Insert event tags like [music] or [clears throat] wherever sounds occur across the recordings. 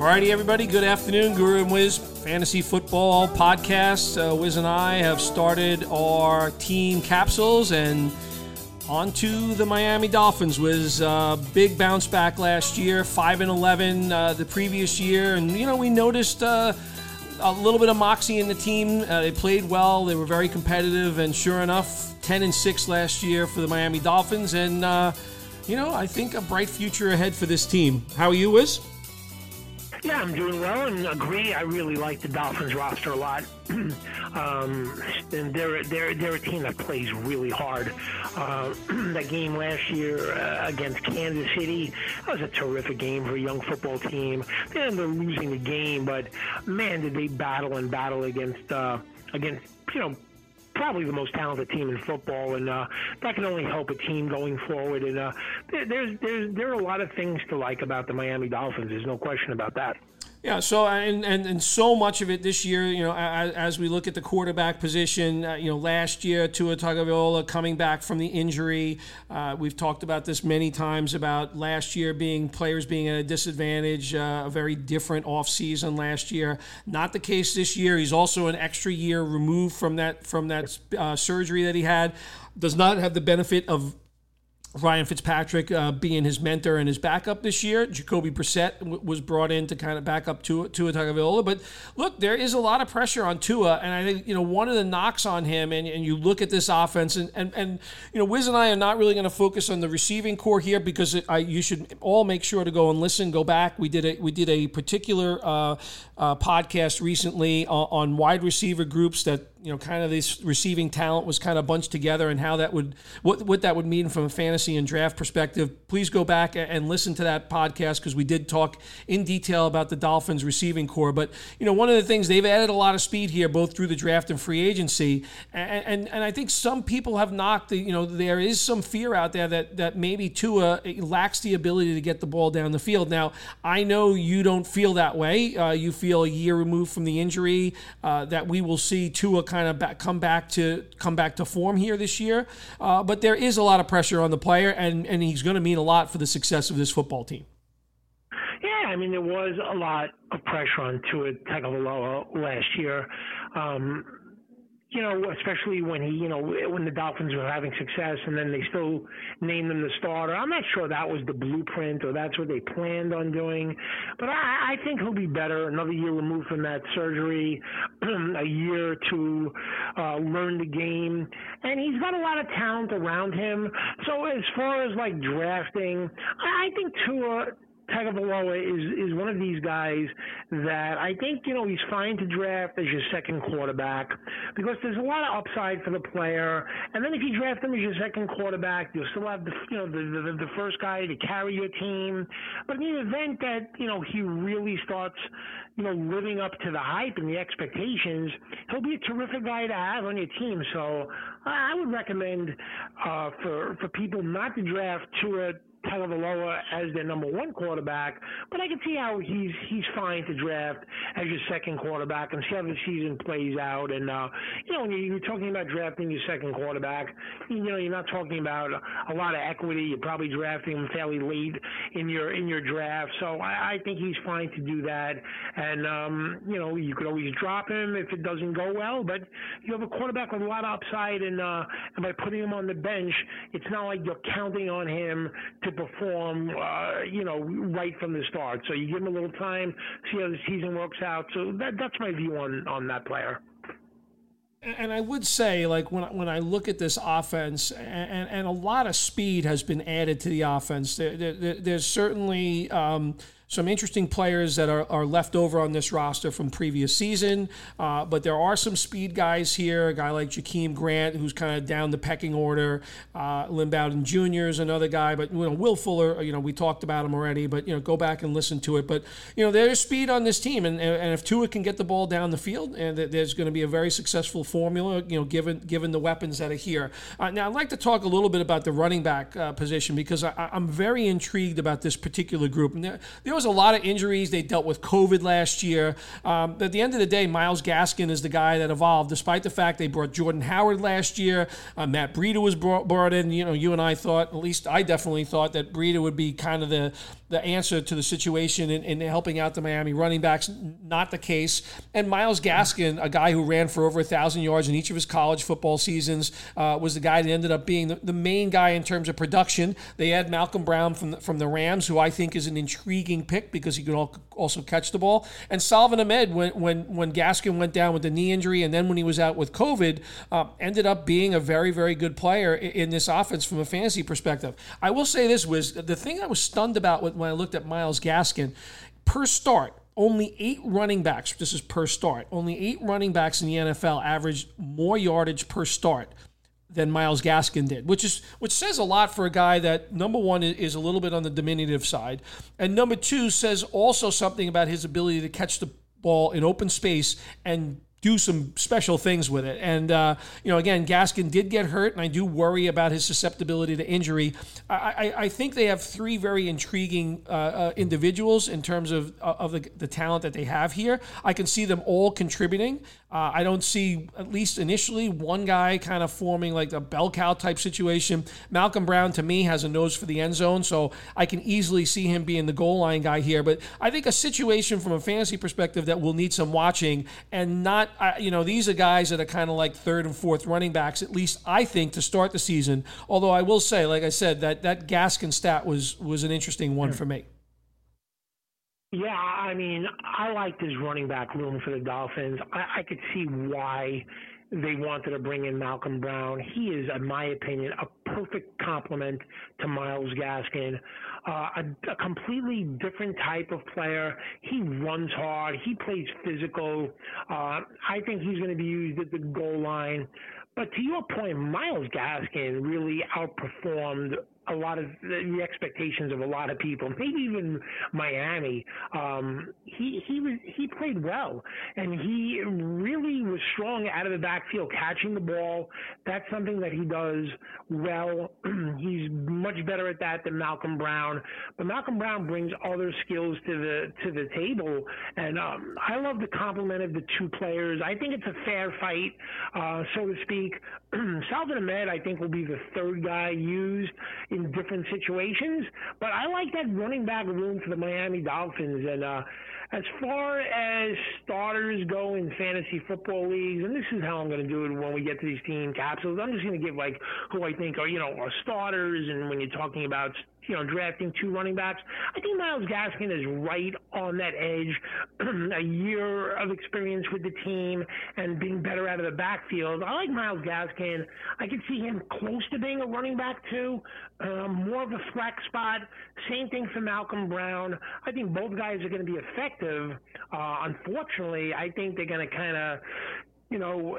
Alrighty, everybody. Good afternoon. Guru and Wiz Fantasy Football Podcast. Uh, Wiz and I have started our team capsules and on to the Miami Dolphins. Was uh, big bounce back last year, five and eleven uh, the previous year, and you know we noticed. Uh, a little bit of moxie in the team. Uh, they played well. They were very competitive, and sure enough, ten and six last year for the Miami Dolphins. And uh, you know, I think a bright future ahead for this team. How are you, Wiz? Yeah, I'm doing well and agree. I really like the Dolphins roster a lot. [clears throat] um, and they're they're they're a team that plays really hard. Uh, [clears throat] that game last year uh, against Kansas City that was a terrific game for a young football team. They ended up losing the game, but man, did they battle and battle against uh, against you know probably the most talented team in football, and uh, that can only help a team going forward. And uh, there, there's there's there are a lot of things to like about the Miami Dolphins. There's no question about that. Yeah, so and, and and so much of it this year, you know, as, as we look at the quarterback position, uh, you know, last year Tua Tagovailoa coming back from the injury. Uh, we've talked about this many times about last year being players being at a disadvantage, uh, a very different offseason last year. Not the case this year. He's also an extra year removed from that from that uh, surgery that he had. Does not have the benefit of Ryan Fitzpatrick uh, being his mentor and his backup this year. Jacoby Brissett w- was brought in to kind of back up Tua, Tua Tagovailoa. But look, there is a lot of pressure on Tua, and I think you know one of the knocks on him. And, and you look at this offense, and, and and you know Wiz and I are not really going to focus on the receiving corps here because it, I, you should all make sure to go and listen, go back. We did a we did a particular uh, uh, podcast recently on, on wide receiver groups that you know, kind of this receiving talent was kind of bunched together and how that would, what, what that would mean from a fantasy and draft perspective. Please go back and listen to that podcast because we did talk in detail about the Dolphins receiving corps. But, you know, one of the things they've added a lot of speed here, both through the draft and free agency. And, and, and I think some people have knocked the, you know, there is some fear out there that, that maybe Tua lacks the ability to get the ball down the field. Now, I know you don't feel that way. Uh, you feel a year removed from the injury uh, that we will see Tua kind of back, come back to come back to form here this year. Uh, but there is a lot of pressure on the player, and and he's going to mean a lot for the success of this football team. Yeah, I mean there was a lot of pressure on Tua Tagovailoa last year. Um, you know, especially when he, you know, when the Dolphins were having success and then they still named him the starter. I'm not sure that was the blueprint or that's what they planned on doing, but I, I think he'll be better. Another year removed from that surgery, [clears throat] a year to uh, learn the game, and he's got a lot of talent around him. So as far as like drafting, I think Tua Tagovailoa is is one of these guys that I think you know he's fine to draft as your second quarterback because there's a lot of upside for the player. And then if you draft him as your second quarterback, you'll still have the you know the the, the first guy to carry your team. But in the event that you know he really starts you know living up to the hype and the expectations, he'll be a terrific guy to have on your team. So I would recommend uh, for for people not to draft Tua Tagovailoa as their number one quarterback, but I can see how he's he's fine to draft as your second quarterback and see how the season plays out. And uh, you know, when you're talking about drafting your second quarterback, you know, you're not talking about a lot of equity. You're probably drafting him fairly late in your in your draft, so I, I think he's fine to do that. And um, you know, you could always drop him if it doesn't go well, but you have a quarterback with a lot of upside, and uh, and by putting him on the bench, it's not like you're counting on him to to perform, uh, you know, right from the start. So you give him a little time, see how the season works out. So that, that's my view on, on that player. And I would say, like when when I look at this offense, and, and a lot of speed has been added to the offense. There, there, there's certainly um, some interesting players that are, are left over on this roster from previous season. Uh, but there are some speed guys here. A guy like Jakeem Grant, who's kind of down the pecking order. Uh, Lynn Bowden Jr. is another guy. But you know, Will Fuller, you know, we talked about him already. But you know, go back and listen to it. But you know, there's speed on this team, and, and if Tua can get the ball down the field, and there's going to be a very successful formula. You know, given given the weapons that are here. Uh, now, I'd like to talk a little bit about the running back uh, position because I, am very intrigued about this particular group. And there, there was a lot of injuries. They dealt with COVID last year. Um, at the end of the day, Myles Gaskin is the guy that evolved, despite the fact they brought Jordan Howard last year. Uh, Matt Breida was brought, brought in. You know, you and I thought, at least I definitely thought that Breida would be kind of the the answer to the situation in, in helping out the Miami running backs. Not the case. And Myles Gaskin, a guy who ran for over a thousand yards in each of his college football seasons, uh, was the guy that ended up being the, the, main guy in terms of production. They had Malcolm Brown from the, from the Rams, who I think is an intriguing pick because he can also catch the ball. And Salvon Ahmed, when when when Gaskin went down with the knee injury, and then when he was out with COVID, uh, ended up being a very very good player in, in this offense from a fantasy perspective. I will say this was the thing I was stunned about when I looked at Myles Gaskin per start. Only eight running backs, this is per start, only eight running backs in the NFL averaged more yardage per start than Myles Gaskin did, which is which says a lot for a guy that number one is a little bit on the diminutive side, and number two says also something about his ability to catch the ball in open space and do some special things with it. And, uh, you know, again, Gaskin did get hurt, and I do worry about his susceptibility to injury. I, I, I think they have three very intriguing uh, uh, individuals in terms of, uh, of the, the talent that they have here. I can see them all contributing. Uh, I don't see, at least initially, one guy kind of forming like a bell cow type situation. Malcolm Brown, to me, has a nose for the end zone, so I can easily see him being the goal line guy here. But I think a situation from a fantasy perspective that will need some watching and not, uh, you know, these are guys that are kind of like third and fourth running backs, at least I think, to start the season. Although I will say, like I said, that, that Gaskin stat was, was an interesting one for me. Yeah, I mean, I like this running back room for the Dolphins. I, I could see why they wanted to bring in Malcolm Brown. He is, in my opinion, a perfect complement to Myles Gaskin. Uh, a, a completely different type of player. He runs hard. He plays physical. Uh, I think he's going to be used at the goal line. But to your point, Myles Gaskin really outperformed a lot of the expectations of a lot of people, [laughs] maybe even Miami. Um, he he was he played well, and he really was strong out of the backfield, catching the ball. That's something that he does well. [clears throat] He's much better at that than Malcolm Brown. But Malcolm Brown brings other skills to the to the table, and um, I love the complement of the two players. I think it's a fair fight, uh, so to speak. [clears throat] Salvon Ahmed, I think, will be the third guy used in different situations. But I like that running back room for the Miami Dolphins. And uh, as far as starters go in fantasy football leagues, and this is how I'm going to do it when we get to these team capsules, I'm just going to give like who I think are you know are starters. And when you're talking about you know, drafting two running backs. I think Myles Gaskin is right on that edge. [clears throat] a year of experience with the team and being better out of the backfield. I like Myles Gaskin. I can see him close to being a running back too, um, more of a flex spot. Same thing for Malcolm Brown. I think both guys are going to be effective. Uh, unfortunately, I think they're going to kind of you know,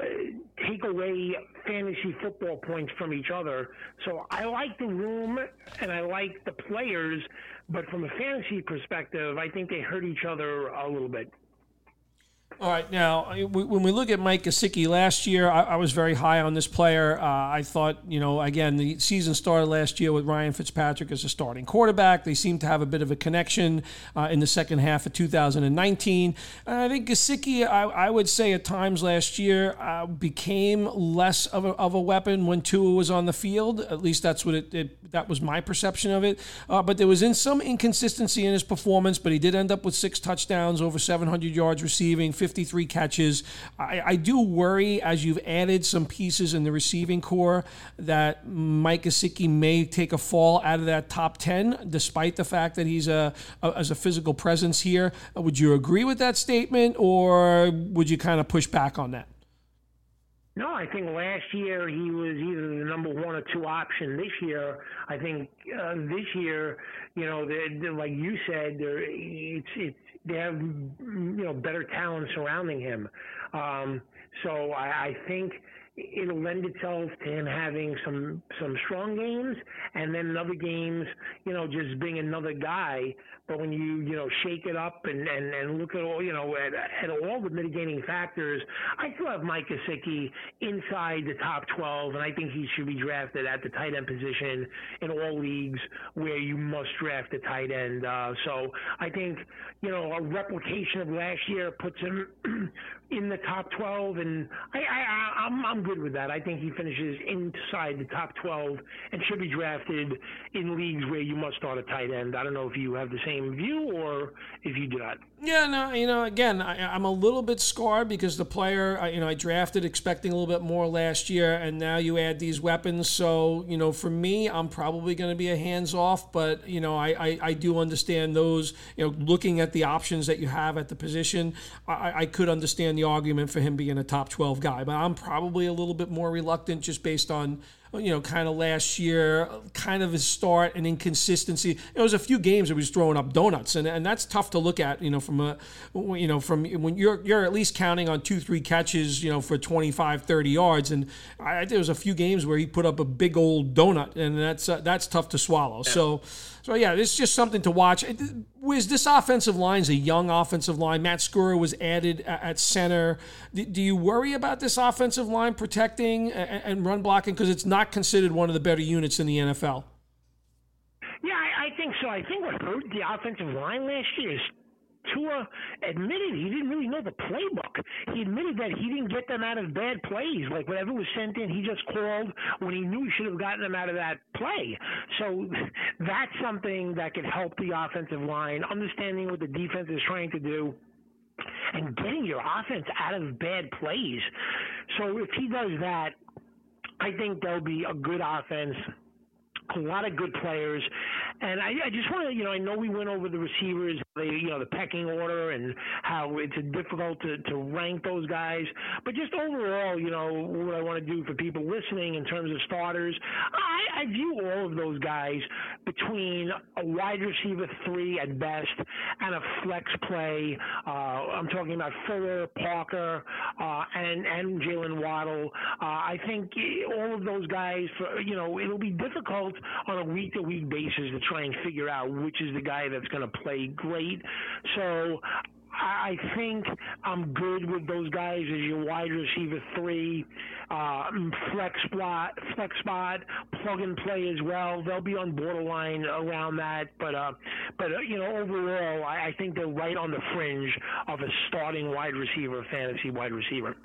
take away fantasy football points from each other. So I like the room and I like the players, but from a fantasy perspective, I think they hurt each other a little bit. All right, now when we look at Mike Gesicki last year, I, I, was very high on this player. Uh, I thought, you know, again, the season started last year with Ryan Fitzpatrick as a starting quarterback. They seemed to have a bit of a connection uh, in the second half of 2019. And I think Gesicki, I, I, would say at times last year, uh, became less of a, of a, weapon when Tua was on the field. At least that's what it, it that was my perception of it. Uh, but there was in some inconsistency in his performance. But he did end up with six touchdowns, over 700 yards receiving. 53 catches. I, I do worry as you've added some pieces in the receiving corps that Mike Gesicki may take a fall out of that top 10, despite the fact that he's a, a as a physical presence here. Would you agree with that statement, or would you kind of push back on that? No, I think last year he was either the number one or two option. This year, I think uh, this year, you know, like you said, it's it's they have you know better talent surrounding him. Um, so I, I think it'll lend itself to him having some some strong games and then other games, you know, just being another guy. But when you you know shake it up and and, and look at all you know at, at all the mitigating factors, I still have Mike Gesicki inside the top 12, and I think he should be drafted at the tight end position in all leagues where you must draft a tight end. Uh, so I think you know a replication of last year puts him [clears throat] in the top 12, and I, I I'm, I'm Good with that. I think he finishes inside the top 12 and should be drafted in leagues where you must start a tight end. I don't know if you have the same view or if you do not. Yeah, no, you know, again, I, am a little bit scarred because the player, you know, I drafted expecting a little bit more last year, and now you add these weapons. So, you know, for me, I'm probably going to be a hands off, but, you know, I, I, I, do understand those, you know, looking at the options that you have at the position, I, I could understand the argument for him being a top 12 guy, but I'm probably a little bit more reluctant just based on you know, kind of last year, kind of his start and inconsistency. There was a few games where he was throwing up donuts, and, and that's tough to look at, you know, from a, you know, from when you're you're at least counting on two, three catches, you know, for 25, 30 yards, and I, there was a few games where he put up a big old donut, and that's uh, that's tough to swallow. Yeah. So. So yeah, it's just something to watch. Was this offensive line is a young offensive line? Matt Skura was added at center. Do you worry about this offensive line protecting and run blocking because it's not considered one of the better units in the NFL? Yeah, I think so. I think what hurt the offensive line last year is Tua admitted he didn't really know the playbook. He admitted that he didn't get them out of bad plays. Like whatever was sent in, he just called when he knew he should have gotten them out of that play. So [laughs] that's something that could help the offensive line, understanding what the defense is trying to do and getting your offense out of bad plays. So if he does that, I think there'll be a good offense a lot of good players. And I, I just want to, you know, I know we went over the receivers, the, you know, the pecking order and how it's difficult to, to rank those guys. But just overall, you know, what I want to do for people listening in terms of starters, I, I view all of those guys between a wide receiver three at best and a flex play. Uh, I'm talking about Fuller, Parker, uh, and and Jaylen Waddle. Uh, I think all of those guys, for you know, it'll be difficult on a week to week basis to try and figure out which is the guy that's going to play great. So I think I'm good with those guys as your wide receiver three, uh, flex spot, flex spot, plug and play as well. They'll be on borderline around that, but uh, but uh, you know overall, I, I think they're right on the fringe of a starting wide receiver, fantasy wide receiver.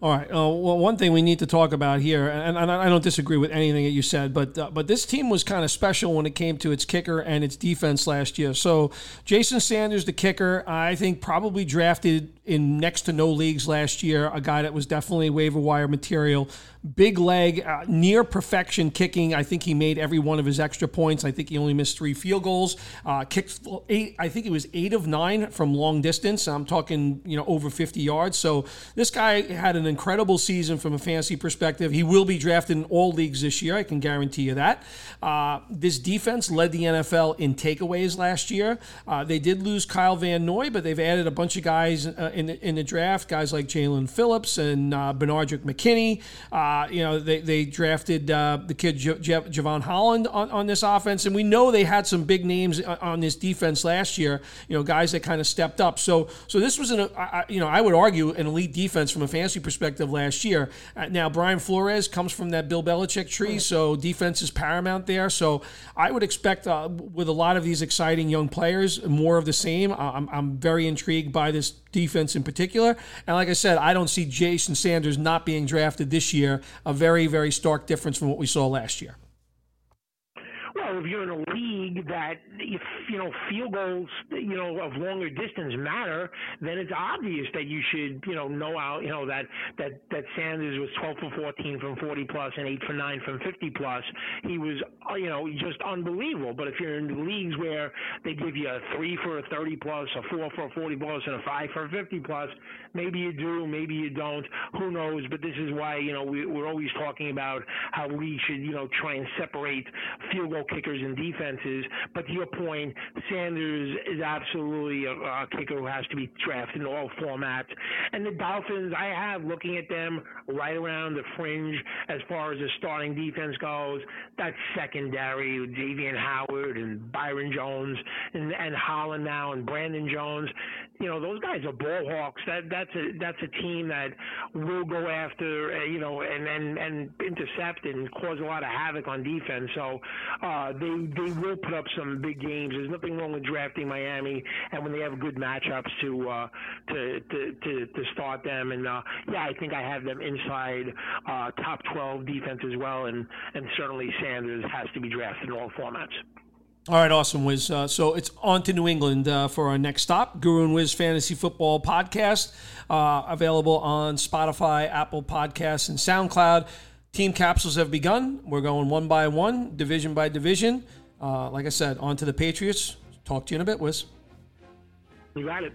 All right. Uh, well, one thing we need to talk about here, and, and I don't disagree with anything that you said, but uh, but this team was kind of special when it came to its kicker and its defense last year. So Jason Sanders, the kicker, I think probably drafted in next to no leagues last year, a guy that was definitely waiver wire material big leg, uh, near perfection kicking. I think he made every one of his extra points. I think he only missed three field goals. Uh, kicked eight. I think it was eight of nine from long distance. I'm talking, you know, over 50 yards. So this guy an incredible season from a fantasy perspective. He will be drafted in all leagues this year. I can guarantee you that. Uh, this defense led the NFL in takeaways last year. Uh, they did lose Kyle Van Noy, but they've added a bunch of guys uh, in the, in the draft, guys like Jaelan Phillips and uh, Benardrick McKinney. Uh, you know, they, they drafted uh, the kid J- J- Jevon Holland on, on this offense, and we know they had some big names on this defense last year. You know, guys that kind of stepped up. So, so this was an, uh, you know, I would argue an elite defense from a fantasy perspective last year. Uh, now, Brian Flores comes from that Bill Belichick tree, so defense is paramount there. So, I would expect uh, with a lot of these exciting young players, more of the same. I'm, I'm very intrigued by this defense in particular. And like I said, I don't see Jason Sanders not being drafted this year. A very, very stark difference from what we saw last year if you're in a league that if you know field goals you know of longer distance matter, then it's obvious that you should you know know out you know that that that Sanders was 12 for 14 from 40 plus and 8 for 9 from 50 plus. He was uh, you know just unbelievable. But if you're in leagues where they give you a three for a 30 plus, a four for a 40 plus, and a five for a 50 plus, maybe you do, maybe you don't. Who knows? But this is why you know we, we're always talking about how we should you know try and separate field goal kickers and defenses. But to your point, Sanders is absolutely a, a kicker who has to be drafted in all formats. And the Dolphins, I have looking at them right around the fringe as far as the starting defense goes. That secondary with Xavier Howard and Byron Jones and, and Holland now and Brandon Jones. You know those guys are ball hawks. That that's a that's a team that will go after uh, you know and and and intercept and cause a lot of havoc on defense. So uh, they they will put up some big games. There's nothing wrong with drafting Miami, and when they have good matchups to uh, to, to to to start them. And uh, yeah, I think I have them inside uh, top 12 defense as well, and and certainly Sanders has to be drafted in all formats. All right, awesome, Wiz. Uh, so it's on to New England uh, for our next stop. Guru and Wiz Fantasy Football Podcast, uh, available on Spotify, Apple Podcasts, and SoundCloud. Team capsules have begun. We're going one by one, division by division. Uh, like I said, on to the Patriots. Talk to you in a bit, Wiz. You got it.